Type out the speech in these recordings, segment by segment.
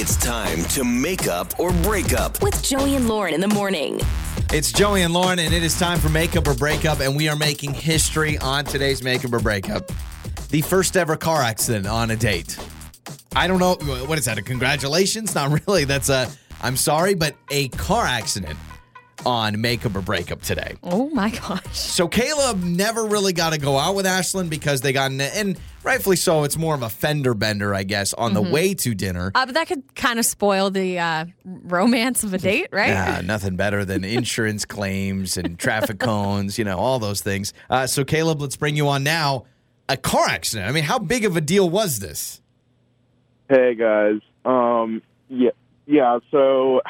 It's time to make up or break up. With Joey and Lauren in the morning. It's Joey and Lauren, and it is time for Makeup or Breakup, and we are making history on today's Makeup or Breakup. The first ever car accident on a date. I don't know, what is that, a congratulations? Not really, that's a, I'm sorry, but a car accident on Makeup or Breakup today. Oh my gosh. So Caleb never really got to go out with Ashlyn because they got in, and rightfully so, it's more of a fender bender, I guess, on the way to dinner. Uh, but that could kind of spoil the uh, romance of a date, right? Yeah, nothing better than insurance claims and traffic cones, you know, all those things. Uh, so, Caleb, let's bring you on now. A car accident. I mean, how big of a deal was this? Hey guys. Um yeah yeah, so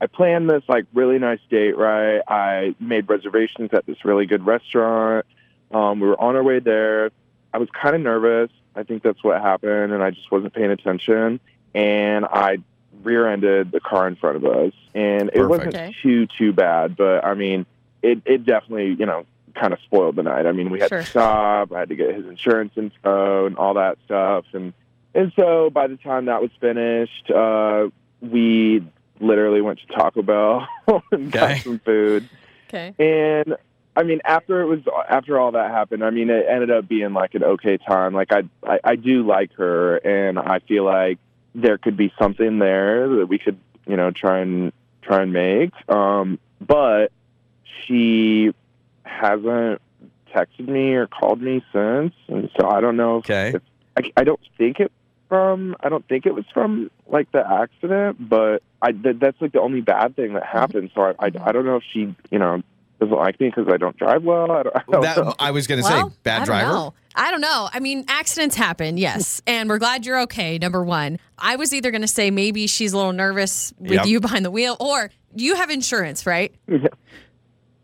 I planned this like really nice date, right? I made reservations at this really good restaurant. Um we were on our way there. I was kind of nervous. I think that's what happened and I just wasn't paying attention and I rear-ended the car in front of us and it Perfect. wasn't Okay. too too bad, but I mean, it it definitely, you know, kind of spoiled the night. I mean, we had Sure. to stop, I had to get his insurance info and all that stuff and and so by the time that was finished, uh, we literally went to Taco Bell and Okay. got some food. Okay. And I mean, after it was after all that happened, I mean, it ended up being like an okay time. Like I, I, I do like her, and I feel like there could be something there that we could, you know, try and try and make. Um, but she hasn't texted me or called me since, and so I don't know if Okay. if I, I don't think it from I don't think it was from like the accident, but I th- that's like the only bad thing that happened. So I, I I don't know if she you know doesn't like me because I don't drive well. I don't, I don't. That, I was going to Well, say, bad I driver. Know. I don't know. I mean, accidents happen, yes. and we're glad you're okay, number one. I was either going to say maybe she's a little nervous with Yep. you behind the wheel, or you have insurance, right?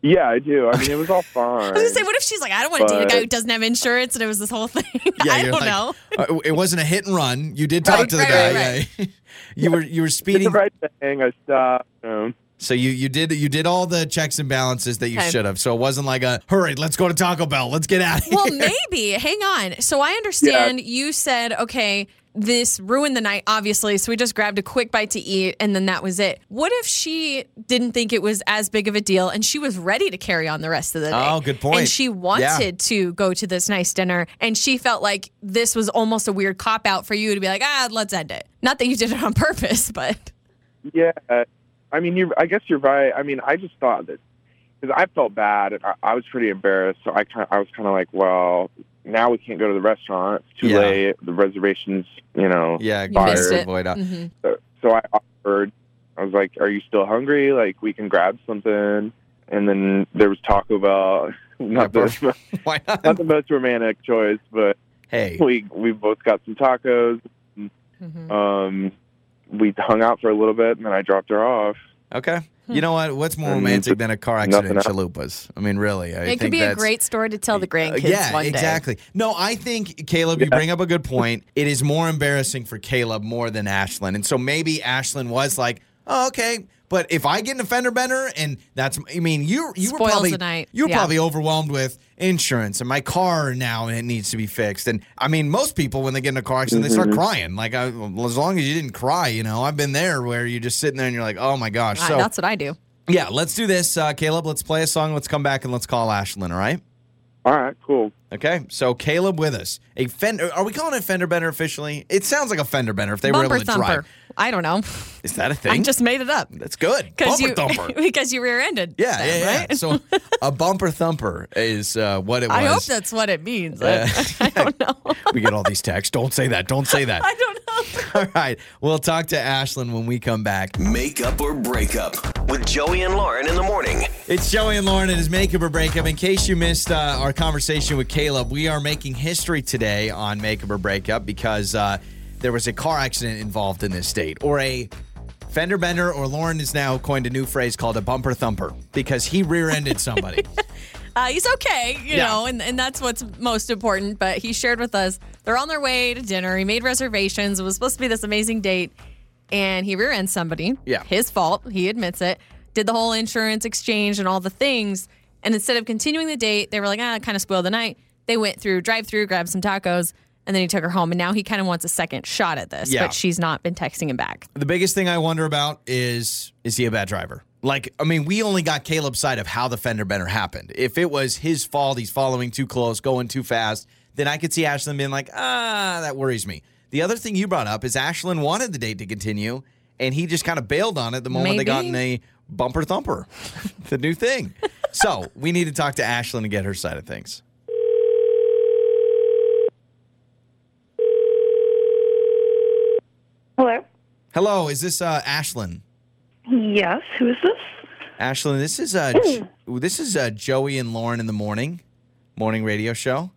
Yeah, I do. I mean, it was all fine. I was going to say, what if she's like, I don't want to date a guy who doesn't have insurance and it was this whole thing? Yeah, I you're don't like, know. uh, It wasn't a hit and run. You did talk Right, to the right, guy. right, yeah. you were you were Did speeding. the right thing. I stopped. You know. So you you did you did all the checks and balances that you Okay. should have. So it wasn't like a hurry, let's go to Taco Bell. Let's get out of here. Well, maybe. Hang on. So I understand you said, okay, this ruined the night, obviously. So we just grabbed a quick bite to eat and then that was it. What if she didn't think it was as big of a deal and she was ready to carry on the rest of the day? Oh, good point. And she wanted Yeah. to go to this nice dinner and she felt like this was almost a weird cop out for you to be like, ah, let's end it. Not that you did it on purpose, but Yeah, I mean, you. I guess you're right. I mean, I just thought that because I felt bad and I, I was pretty embarrassed. So I kind, I was kind of like, well, now we can't go to the restaurant. It's too Yeah. late. The reservations, you know. yeah, You fire, missed it. avoid out. Mhm. So, so I offered. I was like, "Are you still hungry? Like, we can grab something." And then there was Taco Bell. Not Yeah, the Why not? not the most romantic choice, but Hey, we we both got some tacos. Mhm. Um, we hung out for a little bit, and then I dropped her off. okay. You know what? What's more romantic than a car accident in nothing chalupas? I mean, really. I it think could be a that's- great story to tell the grandkids Uh, yeah, one day. exactly. No, I think Caleb, you bring up a good point. It is more embarrassing for Caleb more than Ashlyn, and so maybe Ashlyn was like, "Oh, okay." But if I get an offender bender, and that's, I mean, you you were probably night. you were Yeah. probably overwhelmed with insurance and my car now and it needs to be fixed. And I mean, most people when they get in a car accident, they start crying. Like, I, as long as you didn't cry, you know, I've been there where you're just sitting there and you're like, "Oh my gosh." So That's what I do. yeah, let's do this, uh, Caleb. Let's play a song. Let's come back and let's call Ashlyn. All right. All right, cool. Okay, so Caleb with us. A fender. Are we calling it fender bender officially? It sounds like a fender bender if they were able to thumper. drive. I don't know. Is that a thing? I just made it up. That's good. Because Bumper you, thumper. because you rear-ended. Yeah, them, yeah, yeah. Right? So a bumper thumper is uh, what it was. I hope that's what it means. Uh, I, I don't know. we get all these texts. Don't say that. Don't say that. I don't know. all right, we'll talk to Ashlyn when we come back. Make up or break up with Joey and Lauren in the morning. It's Joey and Lauren. It is Makeup or Breakup. In case you missed uh, our conversation with Caleb, we are making history today on Makeup or Breakup because uh, there was a car accident involved in this state, or a fender bender, or Lauren has now coined a new phrase called a bumper thumper because he rear-ended somebody. Uh, he's okay, you Yeah. know, and, and that's what's most important. But he shared with us they're on their way to dinner. He made reservations. It was supposed to be this amazing date, and he rear ends somebody. Yeah. His fault. He admits it. Did the whole insurance exchange and all the things. And instead of continuing the date, they were like, ah, kind of spoiled the night. They went through drive through, grabbed some tacos, and then he took her home. And now he kind of wants a second shot at this, Yeah. but she's not been texting him back. The biggest thing I wonder about is is he a bad driver? Like, I mean, we only got Caleb's side of how the fender bender happened. If it was his fault, he's following too close, going too fast, then I could see Ashlyn being like, ah, that worries me. The other thing you brought up is Ashlyn wanted the date to continue, and he just kind of bailed on it the moment they got in a bumper thumper, the new thing. So we need to talk to Ashlyn and get her side of things. Hello. Hello, is this uh, Ashlyn? Yes. Who is this? Ashlyn, this is uh, J- this is uh, Joey and Lauren in the morning, morning radio show.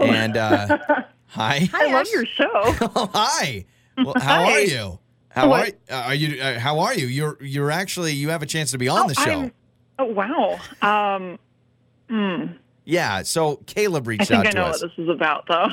And uh, hi, I love your show. oh, hi. Well, how Hi. are you? How What? are uh, are you? Uh, how are you? You're you're actually you have a chance to be on the show. I'm- oh wow. Um. Hmm. Yeah. So Caleb I reached think out I to know us. what this is about, though.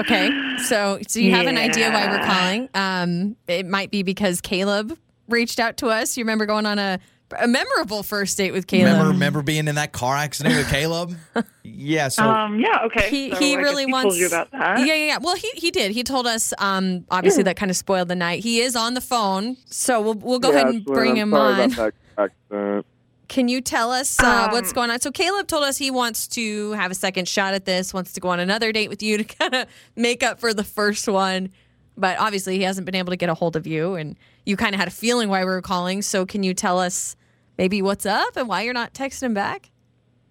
Okay. So, so you have an idea why we're calling. Um, it might be because Caleb reached out to us. You remember going on a, a memorable first date with Caleb? Remember, remember being in that car accident with Caleb? Yeah. So Um. Yeah. Okay. he, so he I really he wants told you about that. Yeah, yeah, yeah. Well, he he did. He told us. Um, obviously that kind of spoiled the night. He is on the phone, so we'll we'll go Yeah, ahead and bring I'm him sorry on. About that accident. Can you tell us uh, Um, what's going on? So Caleb told us he wants to have a second shot at this. Wants to go on another date with you to kind of make up for the first one. But obviously, he hasn't been able to get a hold of you, and you kind of had a feeling why we were calling. So, can you tell us maybe what's up and why you're not texting him back?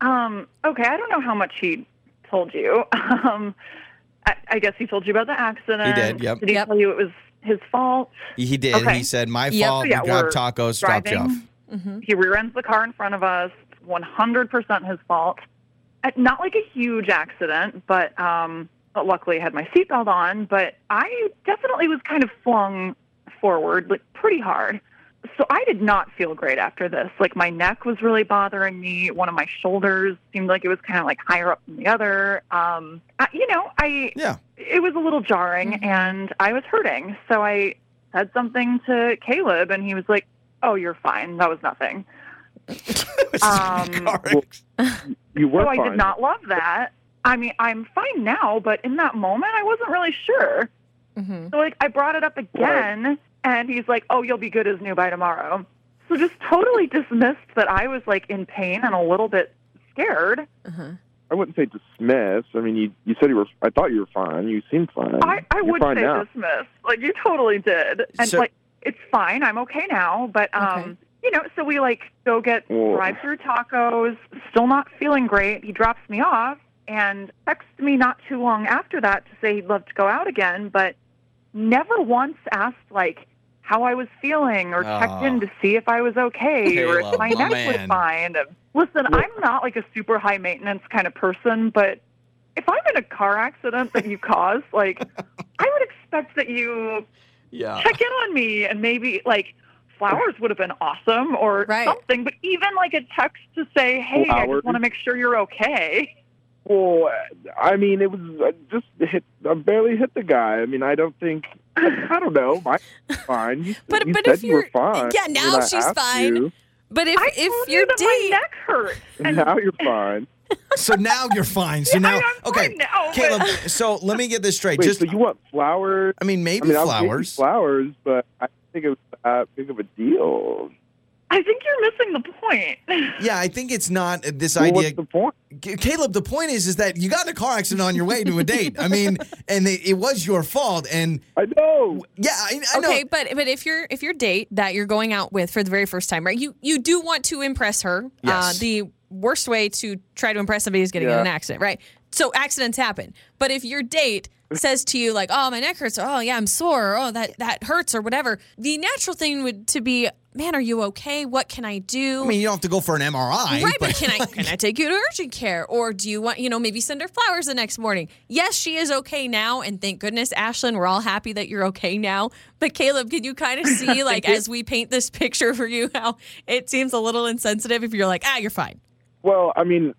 Um. Okay. I don't know how much he told you. Um. I, I guess he told you about the accident. He did, yep. Did he Yep. tell you it was his fault? he did. Okay. He said, "My Yep. fault. Yeah, we grabbed we're tacos, dropped you off." driving. He rear-ends the car in front of us. 100% his fault. Uh, Not like a huge accident, but um, but luckily I had my seatbelt on. But I definitely was kind of flung forward, like pretty hard. So I did not feel great after this. Like my neck was really bothering me. One of my shoulders seemed like it was kind of like higher up than the other. Um, I, you know, I Yeah. it was a little jarring and I was hurting. So I said something to Caleb and he was like, Oh, you're fine. That was nothing. Um, Car acc- You were so I did not love that. I mean, I'm fine now, but in that moment, I wasn't really sure. Mm-hmm. So, like, I brought it up again, and he's like, "Oh, you'll be good as new by tomorrow." So, just totally dismissed that I was like in pain and a little bit scared. I wouldn't say dismiss. I mean, you you said you were. I thought you were fine. You seemed fine. I, I You're would fine say now. dismiss. Like, you totally did, and So- like, it's fine. I'm okay now, but um. Okay. You know, so we like go get Whoa. drive-through tacos. Still not feeling great. He drops me off and texted me not too long after that to say he'd love to go out again, but never once asked like how I was feeling or checked Oh. in to see if I was okay or if my my neck was fine. Listen, I'm not like a super high maintenance kind of person, but if I'm in a car accident that you caused, like I would expect that you Yeah. check in on me and maybe like flowers would have been awesome or Right. something but even like a text to say hey i just want to make sure you're okay Well, I mean, it was I just hit. I barely hit the guy. I mean, I don't think. I, I don't know. My fine. You, But- you but said if you were you're- fine. yeah, now I she's fine. you, But if i if told your you that date, my neck hurt and now you're fine. So now you're fine. So Yeah, now, okay, now, Caleb. So let me get this straight. Wait, Just, so you want flowers? I mean, I maybe mean, I'll give you flowers. flowers, but I think it was that big of a deal. I think you're missing the point Yeah, I think it's not uh, this Well, idea. what's the point? Caleb, the point is, is that you got in a car accident on your way to a date. I mean, and it, it was your fault. And I know. yeah, I, I know. okay, but but if you're if your date that you're going out with for the very first time, right? You you do want to impress her. Uh, Yes. the worst way to try to impress somebody is getting in an accident, right? So accidents happen. But if your date says to you like, "Oh, my neck hurts," or "Oh, yeah, I'm sore," or "Oh, that that hurts," or whatever, the natural thing would to be, "Man, are you okay? What can I do?" I mean, you don't have to go for an MRI. Right, but can I can I take you to urgent care, or do you want you know maybe send her flowers the next morning? Yes, she is okay now, and thank goodness, Ashlyn, we're all happy that you're okay now. But Caleb, can you kind of see like as we paint this picture for you how it seems a little insensitive if you're like ah you're fine. Well, I mean,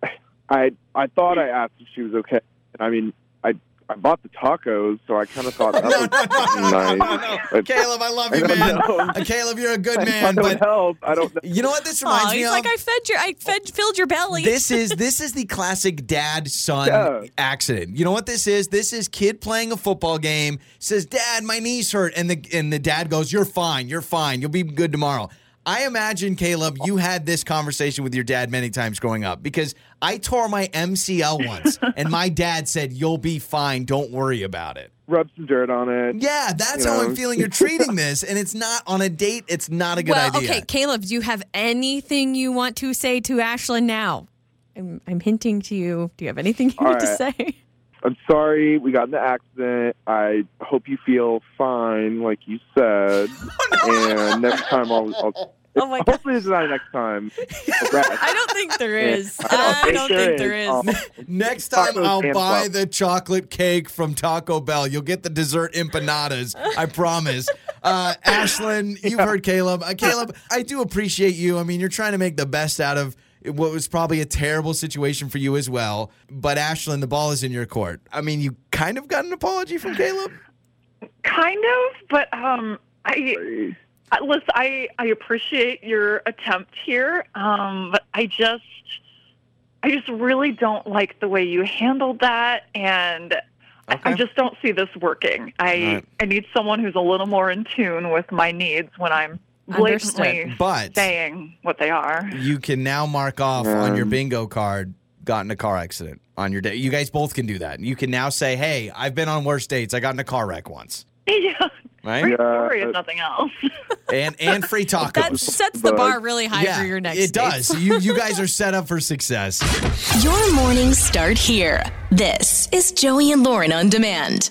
I I thought I asked if she was okay. And I mean, I I bought the tacos, so I kind of thought that No, was no, no, no, nice. no, no. But Caleb, I love you, I don't man. know. Uh, Caleb, you're a good I man, don't but help. I don't know. you know what this Aw, reminds me he's of? like, I fed your, I fed, filled your belly. this is this is the classic dad son Yeah. accident. You know what this is? This is kid playing a football game. Says, "Dad, my knees hurt," and the and the dad goes, "You're fine. You're fine. You'll be good tomorrow." I imagine Caleb, you had this conversation with your dad many times growing up because I tore my MCL once, and my dad said, "You'll be fine. Don't worry about it." Rub some dirt on it. Yeah, that's You how I'm feeling. You're treating this, and it's not on a date. It's not a good well, idea. okay, Caleb, do you have anything you want to say to Ashlyn now? I'm, I'm hinting to you. Do you have anything you All need to say? I'm sorry we got in the accident. I hope you feel fine, like you said. Oh, and next time I'll. I'll Oh my God. hopefully, it's not next time. I don't think there is. I don't I think don't there think there is. is. Um, Next time Tacos I'll and buy fluff. the chocolate cake from Taco Bell. You'll get the dessert empanadas. I promise. Uh, Ashlyn, you've heard Caleb. Uh, Caleb, I do appreciate you. I mean, you're trying to make the best out of what was probably a terrible situation for you as well. But Ashlyn, the ball is in your court. I mean, you kind of got an apology from Caleb. Kind of, but um, I, I listen. I I appreciate your attempt here, um, but I just, I just really don't like the way you handled that, and I, I just don't see this working. I Right. I need someone who's a little more in tune with my needs when I'm blatantly Understood. But saying what they are. you can now mark off on your Um, bingo card got in a car accident on your day. You guys both can do that. You can now say, "Hey, I've been on worse dates. I got in a car wreck once." yeah, Right? great Yeah, story if nothing else. And and free tacos. That sets the But- bar really high yeah, for your next it does. you you guys are set up for success. Your mornings start here. This is Joey and Lauren on demand.